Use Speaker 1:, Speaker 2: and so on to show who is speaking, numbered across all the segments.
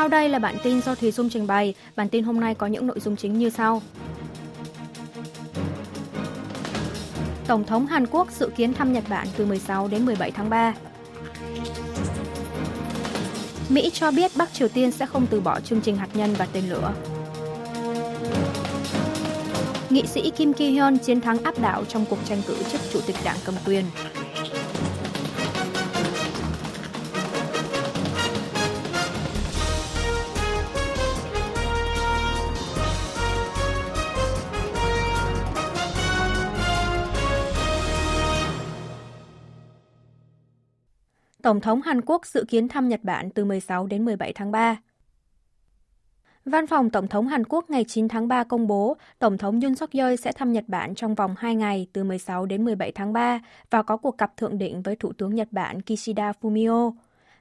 Speaker 1: Sau đây là bản tin do Thùy Dung trình bày. Bản tin hôm nay có những nội dung chính như sau. Tổng thống Hàn Quốc dự kiến thăm Nhật Bản từ 16 đến 17 tháng 3. Mỹ cho biết Bắc Triều Tiên sẽ không từ bỏ chương trình hạt nhân và tên lửa. Nghị sĩ Kim Ki-hyun chiến thắng áp đảo trong cuộc tranh cử chức chủ tịch đảng cầm quyền. Tổng thống Hàn Quốc dự kiến thăm Nhật Bản từ 16 đến 17 tháng 3. Văn phòng Tổng thống Hàn Quốc ngày 9 tháng 3 công bố, Tổng thống Yoon suk yeol sẽ thăm Nhật Bản trong vòng 2 ngày từ 16 đến 17 tháng 3 và có cuộc gặp thượng đỉnh với Thủ tướng Nhật Bản Kishida Fumio.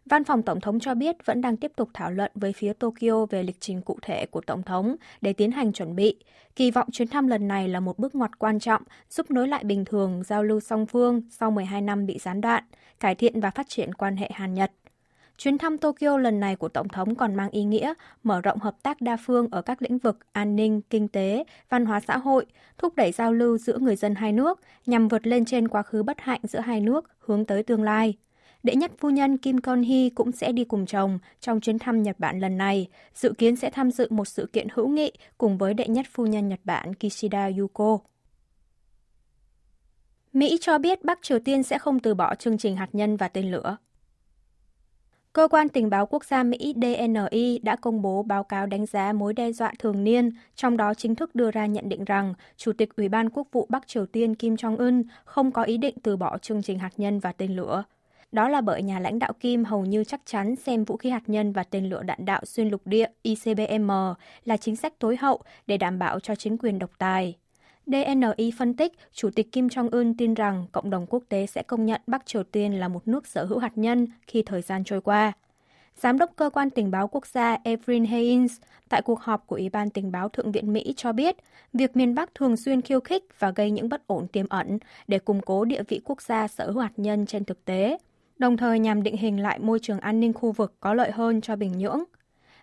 Speaker 1: Văn phòng Tổng thống cho biết vẫn đang tiếp tục thảo luận với phía Tokyo về lịch trình cụ thể của Tổng thống để tiến hành chuẩn bị. Kỳ vọng chuyến thăm lần này là một bước ngoặt quan trọng giúp nối lại bình thường giao lưu song phương sau 12 năm bị gián đoạn, cải thiện và phát triển quan hệ Hàn-Nhật. Chuyến thăm Tokyo lần này của Tổng thống còn mang ý nghĩa mở rộng hợp tác đa phương ở các lĩnh vực an ninh, kinh tế, văn hóa xã hội, thúc đẩy giao lưu giữa người dân hai nước nhằm vượt lên trên quá khứ bất hạnh giữa hai nước hướng tới tương lai. Đệ nhất phu nhân Kim Kon Hee cũng sẽ đi cùng chồng trong chuyến thăm Nhật Bản lần này, dự kiến sẽ tham dự một sự kiện hữu nghị cùng với đệ nhất phu nhân Nhật Bản Kishida Yuko. Mỹ cho biết Bắc Triều Tiên sẽ không từ bỏ chương trình hạt nhân và tên lửa. Cơ quan tình báo quốc gia Mỹ DNI đã công bố báo cáo đánh giá mối đe dọa thường niên, trong đó chính thức đưa ra nhận định rằng Chủ tịch Ủy ban Quốc vụ Bắc Triều Tiên Kim Jong-un không có ý định từ bỏ chương trình hạt nhân và tên lửa. Đó là bởi nhà lãnh đạo Kim hầu như chắc chắn xem vũ khí hạt nhân và tên lửa đạn đạo xuyên lục địa ICBM là chính sách tối hậu để đảm bảo cho chính quyền độc tài. DNI phân tích, Chủ tịch Kim Jong-un tin rằng cộng đồng quốc tế sẽ công nhận Bắc Triều Tiên là một nước sở hữu hạt nhân khi thời gian trôi qua. Giám đốc Cơ quan Tình báo Quốc gia Evelyn Haynes tại cuộc họp của Ủy ban Tình báo Thượng viện Mỹ cho biết, việc miền Bắc thường xuyên khiêu khích và gây những bất ổn tiềm ẩn để củng cố địa vị quốc gia sở hữu hạt nhân trên thực tế, đồng thời nhằm định hình lại môi trường an ninh khu vực có lợi hơn cho Bình Nhưỡng.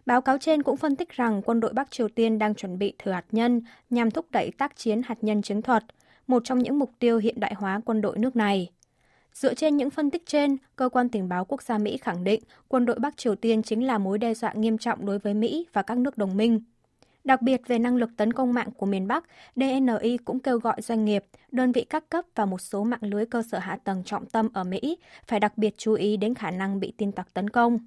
Speaker 1: Báo cáo trên cũng phân tích rằng quân đội Bắc Triều Tiên đang chuẩn bị thử hạt nhân nhằm thúc đẩy tác chiến hạt nhân chiến thuật, một trong những mục tiêu hiện đại hóa quân đội nước này. Dựa trên những phân tích trên, cơ quan tình báo quốc gia Mỹ khẳng định quân đội Bắc Triều Tiên chính là mối đe dọa nghiêm trọng đối với Mỹ và các nước đồng minh. Đặc biệt về năng lực tấn công mạng của miền Bắc, DNI cũng kêu gọi doanh nghiệp, đơn vị các cấp và một số mạng lưới cơ sở hạ tầng trọng tâm ở Mỹ phải đặc biệt chú ý đến khả năng bị tin tặc tấn công.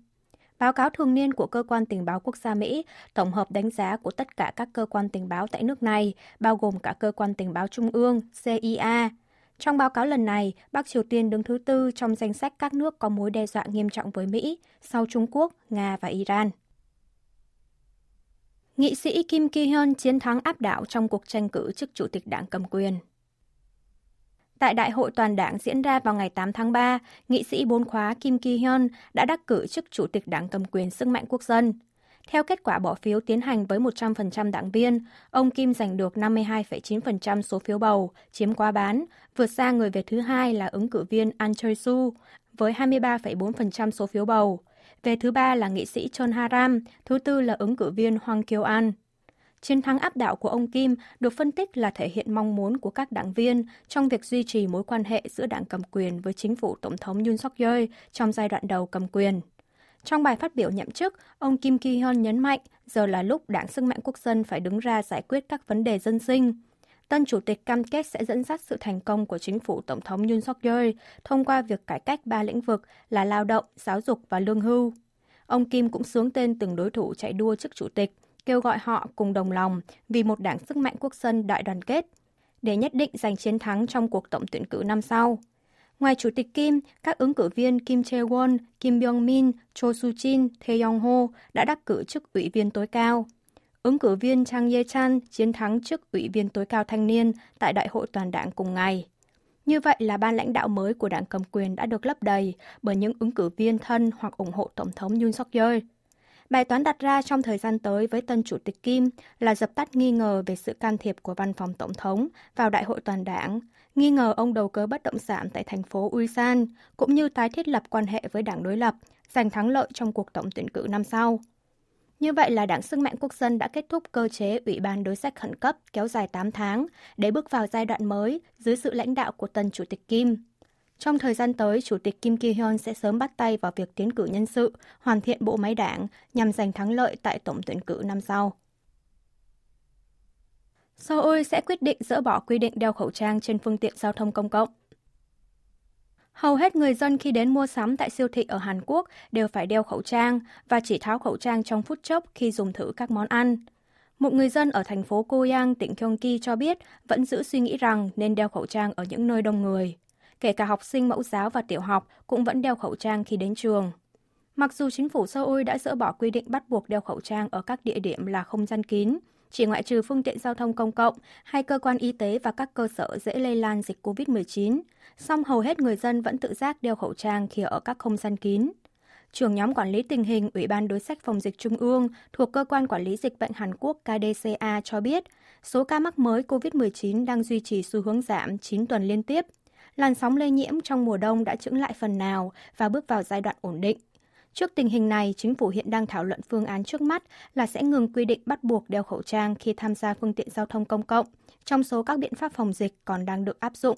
Speaker 1: Báo cáo thường niên của Cơ quan Tình báo Quốc gia Mỹ tổng hợp đánh giá của tất cả các cơ quan tình báo tại nước này, bao gồm cả Cơ quan Tình báo Trung ương, CIA. Trong báo cáo lần này, Bắc Triều Tiên đứng thứ tư trong danh sách các nước có mối đe dọa nghiêm trọng với Mỹ, sau Trung Quốc, Nga và Iran. Nghị sĩ Kim Ki-hyun chiến thắng áp đảo trong cuộc tranh cử chức chủ tịch đảng cầm quyền. Tại đại hội toàn đảng diễn ra vào ngày 8 tháng 3, nghị sĩ bốn khóa Kim Ki-hyun đã đắc cử chức chủ tịch đảng cầm quyền sức mạnh quốc dân. Theo kết quả bỏ phiếu tiến hành với 100% đảng viên, ông Kim giành được 52,9% số phiếu bầu, chiếm quá bán, vượt xa người về thứ hai là ứng cử viên An Choi-su với 23,4% số phiếu bầu. Về thứ ba là nghị sĩ Chon Haram, thứ tư là ứng cử viên Hoàng Kiều An. Chiến thắng áp đảo của ông Kim được phân tích là thể hiện mong muốn của các đảng viên trong việc duy trì mối quan hệ giữa đảng cầm quyền với chính phủ Tổng thống Yoon suk yeol trong giai đoạn đầu cầm quyền. Trong bài phát biểu nhậm chức, ông Kim Ki-hyun nhấn mạnh giờ là lúc Đảng Sức mạnh Quốc dân phải đứng ra giải quyết các vấn đề dân sinh. Tân Chủ tịch cam kết sẽ dẫn dắt sự thành công của chính phủ Tổng thống Yoon suk yeol thông qua việc cải cách ba lĩnh vực là lao động, giáo dục và lương hưu. Ông Kim cũng sướng tên từng đối thủ chạy đua chức chủ tịch – kêu gọi họ cùng đồng lòng vì một đảng sức mạnh quốc dân đại đoàn kết để nhất định giành chiến thắng trong cuộc tổng tuyển cử năm sau. Ngoài Chủ tịch Kim, các ứng cử viên Kim Chae-won, Kim Byung-min, Cho Su-chin, Tae Yong-ho đã đắc cử chức ủy viên tối cao. Ứng cử viên Chang Ye-chan chiến thắng trước ủy viên tối cao thanh niên tại đại hội toàn đảng cùng ngày. Như vậy là ban lãnh đạo mới của đảng cầm quyền đã được lấp đầy bởi những ứng cử viên thân hoặc ủng hộ Tổng thống Yoon suk yeol Bài toán đặt ra trong thời gian tới với tân chủ tịch Kim là dập tắt nghi ngờ về sự can thiệp của văn phòng tổng thống vào đại hội toàn đảng, nghi ngờ ông đầu cơ bất động sản tại thành phố Ulsan, cũng như tái thiết lập quan hệ với đảng đối lập, giành thắng lợi trong cuộc tổng tuyển cử năm sau. Như vậy là Đảng Sức mạnh Quốc dân đã kết thúc cơ chế Ủy ban đối sách khẩn cấp kéo dài 8 tháng để bước vào giai đoạn mới dưới sự lãnh đạo của tân Chủ tịch Kim. Trong thời gian tới, Chủ tịch Kim Ki-hyun sẽ sớm bắt tay vào việc tiến cử nhân sự, hoàn thiện bộ máy đảng nhằm giành thắng lợi tại tổng tuyển cử năm sau. Seoul sẽ quyết định dỡ bỏ quy định đeo khẩu trang trên phương tiện giao thông công cộng. Hầu hết người dân khi đến mua sắm tại siêu thị ở Hàn Quốc đều phải đeo khẩu trang và chỉ tháo khẩu trang trong phút chốc khi dùng thử các món ăn. Một người dân ở thành phố Koyang, tỉnh Gyeonggi cho biết vẫn giữ suy nghĩ rằng nên đeo khẩu trang ở những nơi đông người. Kể cả học sinh mẫu giáo và tiểu học cũng vẫn đeo khẩu trang khi đến trường. Mặc dù chính phủ Seoul đã dỡ bỏ quy định bắt buộc đeo khẩu trang ở các địa điểm là không gian kín, chỉ ngoại trừ phương tiện giao thông công cộng hay cơ quan y tế và các cơ sở dễ lây lan dịch COVID-19, song hầu hết người dân vẫn tự giác đeo khẩu trang khi ở các không gian kín. Trưởng nhóm quản lý tình hình Ủy ban đối sách phòng dịch Trung ương thuộc Cơ quan Quản lý Dịch bệnh Hàn Quốc KDCA cho biết, số ca mắc mới COVID-19 đang duy trì xu hướng giảm 9 tuần liên tiếp. Làn sóng lây nhiễm trong mùa đông đã chững lại phần nào và bước vào giai đoạn ổn định. Trước tình hình này, chính phủ hiện đang thảo luận phương án trước mắt là sẽ ngừng quy định bắt buộc đeo khẩu trang khi tham gia phương tiện giao thông công cộng, trong số các biện pháp phòng dịch còn đang được áp dụng.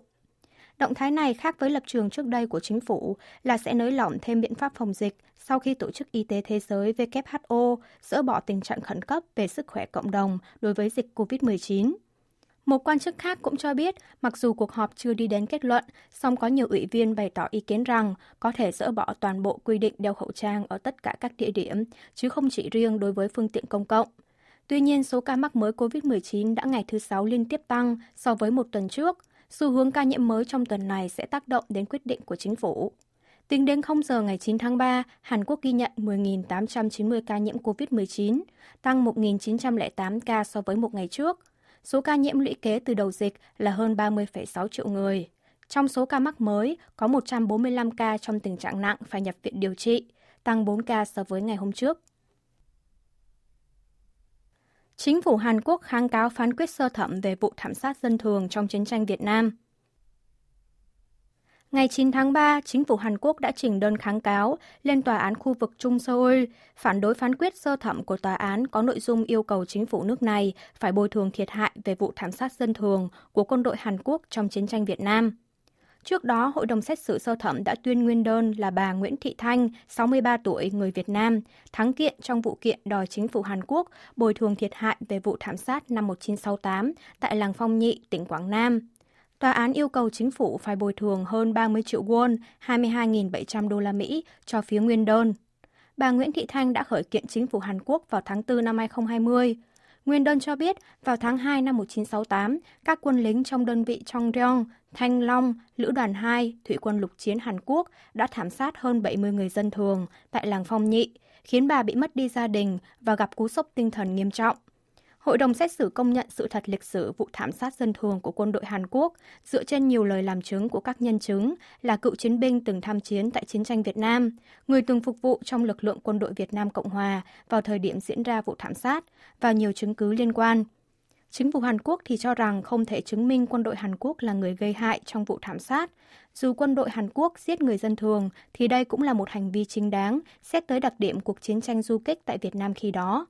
Speaker 1: Động thái này khác với lập trường trước đây của chính phủ là sẽ nới lỏng thêm biện pháp phòng dịch sau khi Tổ chức Y tế Thế giới WHO dỡ bỏ tình trạng khẩn cấp về sức khỏe cộng đồng đối với dịch COVID-19. Một quan chức khác cũng cho biết, mặc dù cuộc họp chưa đi đến kết luận, song có nhiều ủy viên bày tỏ ý kiến rằng có thể dỡ bỏ toàn bộ quy định đeo khẩu trang ở tất cả các địa điểm, chứ không chỉ riêng đối với phương tiện công cộng. Tuy nhiên, số ca mắc mới COVID-19 đã ngày thứ Sáu liên tiếp tăng so với một tuần trước. Xu hướng ca nhiễm mới trong tuần này sẽ tác động đến quyết định của chính phủ. Tính đến 0 giờ ngày 9 tháng 3, Hàn Quốc ghi nhận 10.890 ca nhiễm COVID-19, tăng 1.908 ca so với một ngày trước – số ca nhiễm lũy kế từ đầu dịch là hơn 30,6 triệu người. Trong số ca mắc mới, có 145 ca trong tình trạng nặng phải nhập viện điều trị, tăng 4 ca so với ngày hôm trước. Chính phủ Hàn Quốc kháng cáo phán quyết sơ thẩm về vụ thảm sát dân thường trong chiến tranh Việt Nam. Ngày 9 tháng 3, chính phủ Hàn Quốc đã trình đơn kháng cáo lên Tòa án khu vực Trung Seoul, phản đối phán quyết sơ thẩm của tòa án có nội dung yêu cầu chính phủ nước này phải bồi thường thiệt hại về vụ thảm sát dân thường của quân đội Hàn Quốc trong chiến tranh Việt Nam. Trước đó, Hội đồng xét xử sơ thẩm đã tuyên nguyên đơn là bà Nguyễn Thị Thanh, 63 tuổi, người Việt Nam, thắng kiện trong vụ kiện đòi chính phủ Hàn Quốc bồi thường thiệt hại về vụ thảm sát năm 1968 tại làng Phong Nhị, tỉnh Quảng Nam. Tòa án yêu cầu chính phủ phải bồi thường hơn 30 triệu won, 22.700 đô la Mỹ cho phía nguyên đơn. Bà Nguyễn Thị Thanh đã khởi kiện chính phủ Hàn Quốc vào tháng 4 năm 2020. Nguyên đơn cho biết, vào tháng 2 năm 1968, các quân lính trong đơn vị Chongryong, Thanh Long, Lữ đoàn 2, Thủy quân lục chiến Hàn Quốc đã thảm sát hơn 70 người dân thường tại làng Phong Nhị, khiến bà bị mất đi gia đình và gặp cú sốc tinh thần nghiêm trọng. Hội đồng xét xử công nhận sự thật lịch sử vụ thảm sát dân thường của quân đội Hàn Quốc dựa trên nhiều lời làm chứng của các nhân chứng là cựu chiến binh từng tham chiến tại chiến tranh Việt Nam, người từng phục vụ trong lực lượng quân đội Việt Nam Cộng Hòa vào thời điểm diễn ra vụ thảm sát và nhiều chứng cứ liên quan. Chính phủ Hàn Quốc thì cho rằng không thể chứng minh quân đội Hàn Quốc là người gây hại trong vụ thảm sát. Dù quân đội Hàn Quốc giết người dân thường, thì đây cũng là một hành vi chính đáng, xét tới đặc điểm cuộc chiến tranh du kích tại Việt Nam khi đó.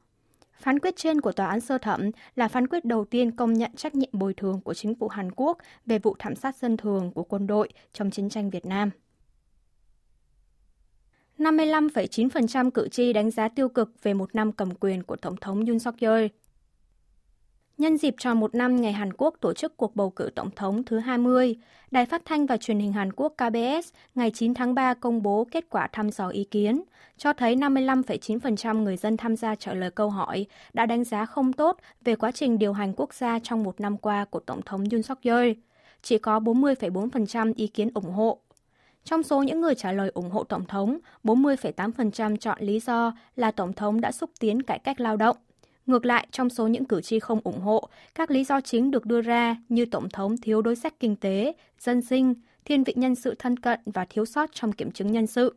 Speaker 1: Phán quyết trên của tòa án sơ thẩm là phán quyết đầu tiên công nhận trách nhiệm bồi thường của chính phủ Hàn Quốc về vụ thảm sát dân thường của quân đội trong chiến tranh Việt Nam. 55,9% cử tri đánh giá tiêu cực về một năm cầm quyền của Tổng thống Yoon suk yeol Nhân dịp tròn một năm ngày Hàn Quốc tổ chức cuộc bầu cử tổng thống thứ 20, Đài Phát thanh và Truyền hình Hàn Quốc KBS ngày 9 tháng 3 công bố kết quả thăm dò ý kiến, cho thấy 55,9% người dân tham gia trả lời câu hỏi đã đánh giá không tốt về quá trình điều hành quốc gia trong một năm qua của Tổng thống Yoon suk yeol Chỉ có 40,4% ý kiến ủng hộ. Trong số những người trả lời ủng hộ Tổng thống, 40,8% chọn lý do là Tổng thống đã xúc tiến cải cách lao động, Ngược lại, trong số những cử tri không ủng hộ, các lý do chính được đưa ra như Tổng thống thiếu đối sách kinh tế, dân sinh, thiên vị nhân sự thân cận và thiếu sót trong kiểm chứng nhân sự.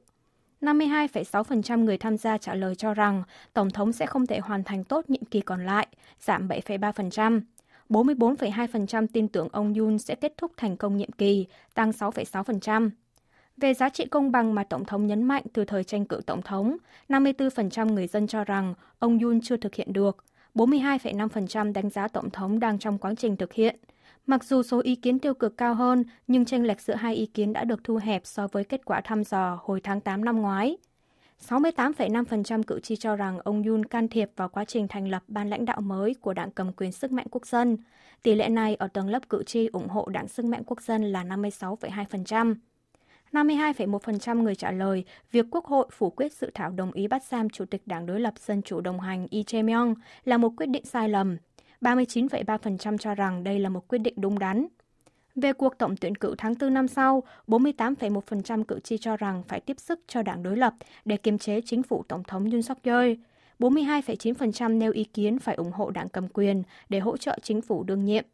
Speaker 1: 52,6% người tham gia trả lời cho rằng Tổng thống sẽ không thể hoàn thành tốt nhiệm kỳ còn lại, giảm 7,3%. 44,2% tin tưởng ông Yoon sẽ kết thúc thành công nhiệm kỳ, tăng 6,6%. Về giá trị công bằng mà Tổng thống nhấn mạnh từ thời tranh cử Tổng thống, 54% người dân cho rằng ông Yoon chưa thực hiện được, 42,5% đánh giá Tổng thống đang trong quá trình thực hiện. Mặc dù số ý kiến tiêu cực cao hơn, nhưng tranh lệch giữa hai ý kiến đã được thu hẹp so với kết quả thăm dò hồi tháng 8 năm ngoái. 68,5% cử tri cho rằng ông Yoon can thiệp vào quá trình thành lập ban lãnh đạo mới của đảng cầm quyền sức mạnh quốc dân. Tỷ lệ này ở tầng lớp cử tri ủng hộ đảng sức mạnh quốc dân là 56,2%. 52,1% người trả lời việc Quốc hội phủ quyết sự thảo đồng ý bắt giam Chủ tịch Đảng đối lập Dân chủ đồng hành Lee Jae-myung là một quyết định sai lầm. 39,3% cho rằng đây là một quyết định đúng đắn. Về cuộc tổng tuyển cử tháng 4 năm sau, 48,1% cử tri cho rằng phải tiếp sức cho đảng đối lập để kiềm chế chính phủ Tổng thống Yoon suk yeol 42,9% nêu ý kiến phải ủng hộ đảng cầm quyền để hỗ trợ chính phủ đương nhiệm.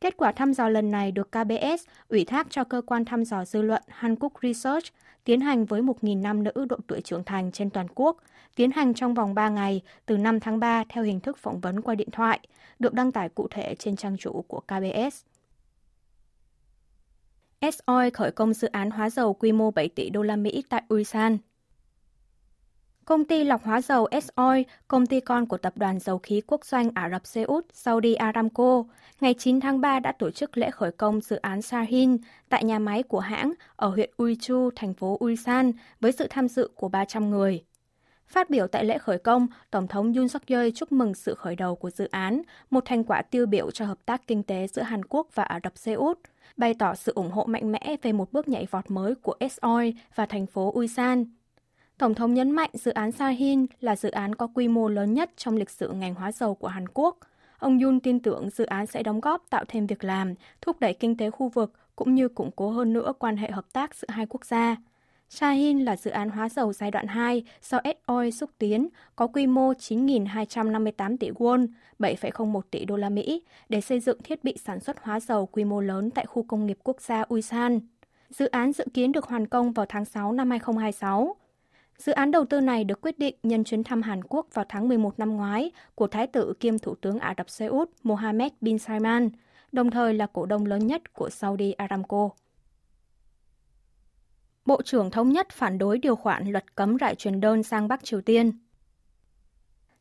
Speaker 1: Kết quả thăm dò lần này được KBS ủy thác cho cơ quan thăm dò dư luận Hankook Research tiến hành với 1.000 nam nữ độ tuổi trưởng thành trên toàn quốc, tiến hành trong vòng 3 ngày từ 5 tháng 3 theo hình thức phỏng vấn qua điện thoại, được đăng tải cụ thể trên trang chủ của KBS. S-Oil khởi công dự án hóa dầu quy mô 7 tỷ đô la Mỹ tại Ulsan. Công ty lọc hóa dầu S-Oil, công ty con của tập đoàn dầu khí quốc doanh Ả Rập Xê Út Saudi Aramco, ngày 9 tháng 3 đã tổ chức lễ khởi công dự án Sahin tại nhà máy của hãng ở huyện Uichu, thành phố Ulsan với sự tham dự của 300 người. Phát biểu tại lễ khởi công, Tổng thống Yoon suk yeol chúc mừng sự khởi đầu của dự án, một thành quả tiêu biểu cho hợp tác kinh tế giữa Hàn Quốc và Ả Rập Xê Út, bày tỏ sự ủng hộ mạnh mẽ về một bước nhảy vọt mới của S-Oil và thành phố Ulsan. Tổng thống nhấn mạnh dự án Sahin là dự án có quy mô lớn nhất trong lịch sử ngành hóa dầu của Hàn Quốc. Ông Yun tin tưởng dự án sẽ đóng góp tạo thêm việc làm, thúc đẩy kinh tế khu vực cũng như củng cố hơn nữa quan hệ hợp tác giữa hai quốc gia. Sahin là dự án hóa dầu giai đoạn 2 do S-Oil xúc tiến, có quy mô 9.258 tỷ won, 7,01 tỷ đô la Mỹ, để xây dựng thiết bị sản xuất hóa dầu quy mô lớn tại khu công nghiệp quốc gia Ulsan. Dự án dự kiến được hoàn công vào tháng 6 năm 2026. Dự án đầu tư này được quyết định nhân chuyến thăm Hàn Quốc vào tháng 11 năm ngoái của Thái tử kiêm Thủ tướng Ả Rập Xê Út Mohammed bin Salman, đồng thời là cổ đông lớn nhất của Saudi Aramco. Bộ trưởng Thống nhất phản đối điều khoản luật cấm rải truyền đơn sang Bắc Triều Tiên.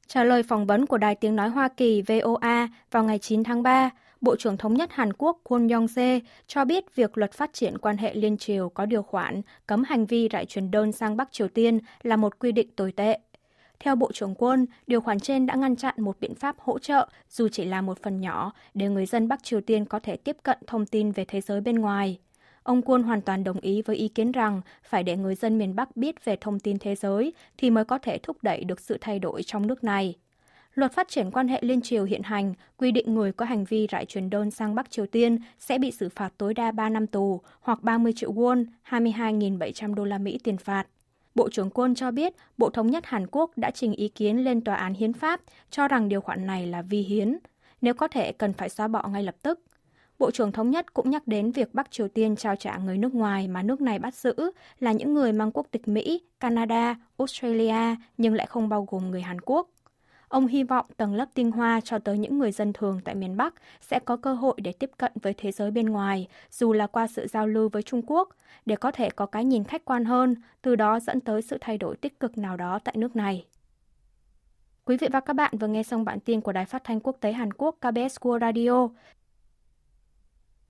Speaker 1: Trả lời phỏng vấn của Đài Tiếng Nói Hoa Kỳ VOA vào ngày 9 tháng 3, Bộ trưởng Thống nhất Hàn Quốc Kwon Yong-se cho biết việc luật phát triển quan hệ liên triều có điều khoản cấm hành vi rải truyền đơn sang Bắc Triều Tiên là một quy định tồi tệ. Theo Bộ trưởng Quân, điều khoản trên đã ngăn chặn một biện pháp hỗ trợ, dù chỉ là một phần nhỏ, để người dân Bắc Triều Tiên có thể tiếp cận thông tin về thế giới bên ngoài. Ông Quân hoàn toàn đồng ý với ý kiến rằng phải để người dân miền Bắc biết về thông tin thế giới thì mới có thể thúc đẩy được sự thay đổi trong nước này. Luật phát triển quan hệ liên triều hiện hành quy định người có hành vi rải truyền đơn sang Bắc Triều Tiên sẽ bị xử phạt tối đa 3 năm tù hoặc 30 triệu won, 22.700 đô la Mỹ tiền phạt. Bộ trưởng Quân cho biết Bộ Thống nhất Hàn Quốc đã trình ý kiến lên Tòa án Hiến pháp cho rằng điều khoản này là vi hiến. Nếu có thể cần phải xóa bỏ ngay lập tức. Bộ trưởng Thống nhất cũng nhắc đến việc Bắc Triều Tiên trao trả người nước ngoài mà nước này bắt giữ là những người mang quốc tịch Mỹ, Canada, Australia nhưng lại không bao gồm người Hàn Quốc. Ông hy vọng tầng lớp tinh hoa cho tới những người dân thường tại miền Bắc sẽ có cơ hội để tiếp cận với thế giới bên ngoài, dù là qua sự giao lưu với Trung Quốc, để có thể có cái nhìn khách quan hơn, từ đó dẫn tới sự thay đổi tích cực nào đó tại nước này. Quý vị và các bạn vừa nghe xong bản tin của Đài Phát thanh Quốc tế Hàn Quốc KBS World Radio.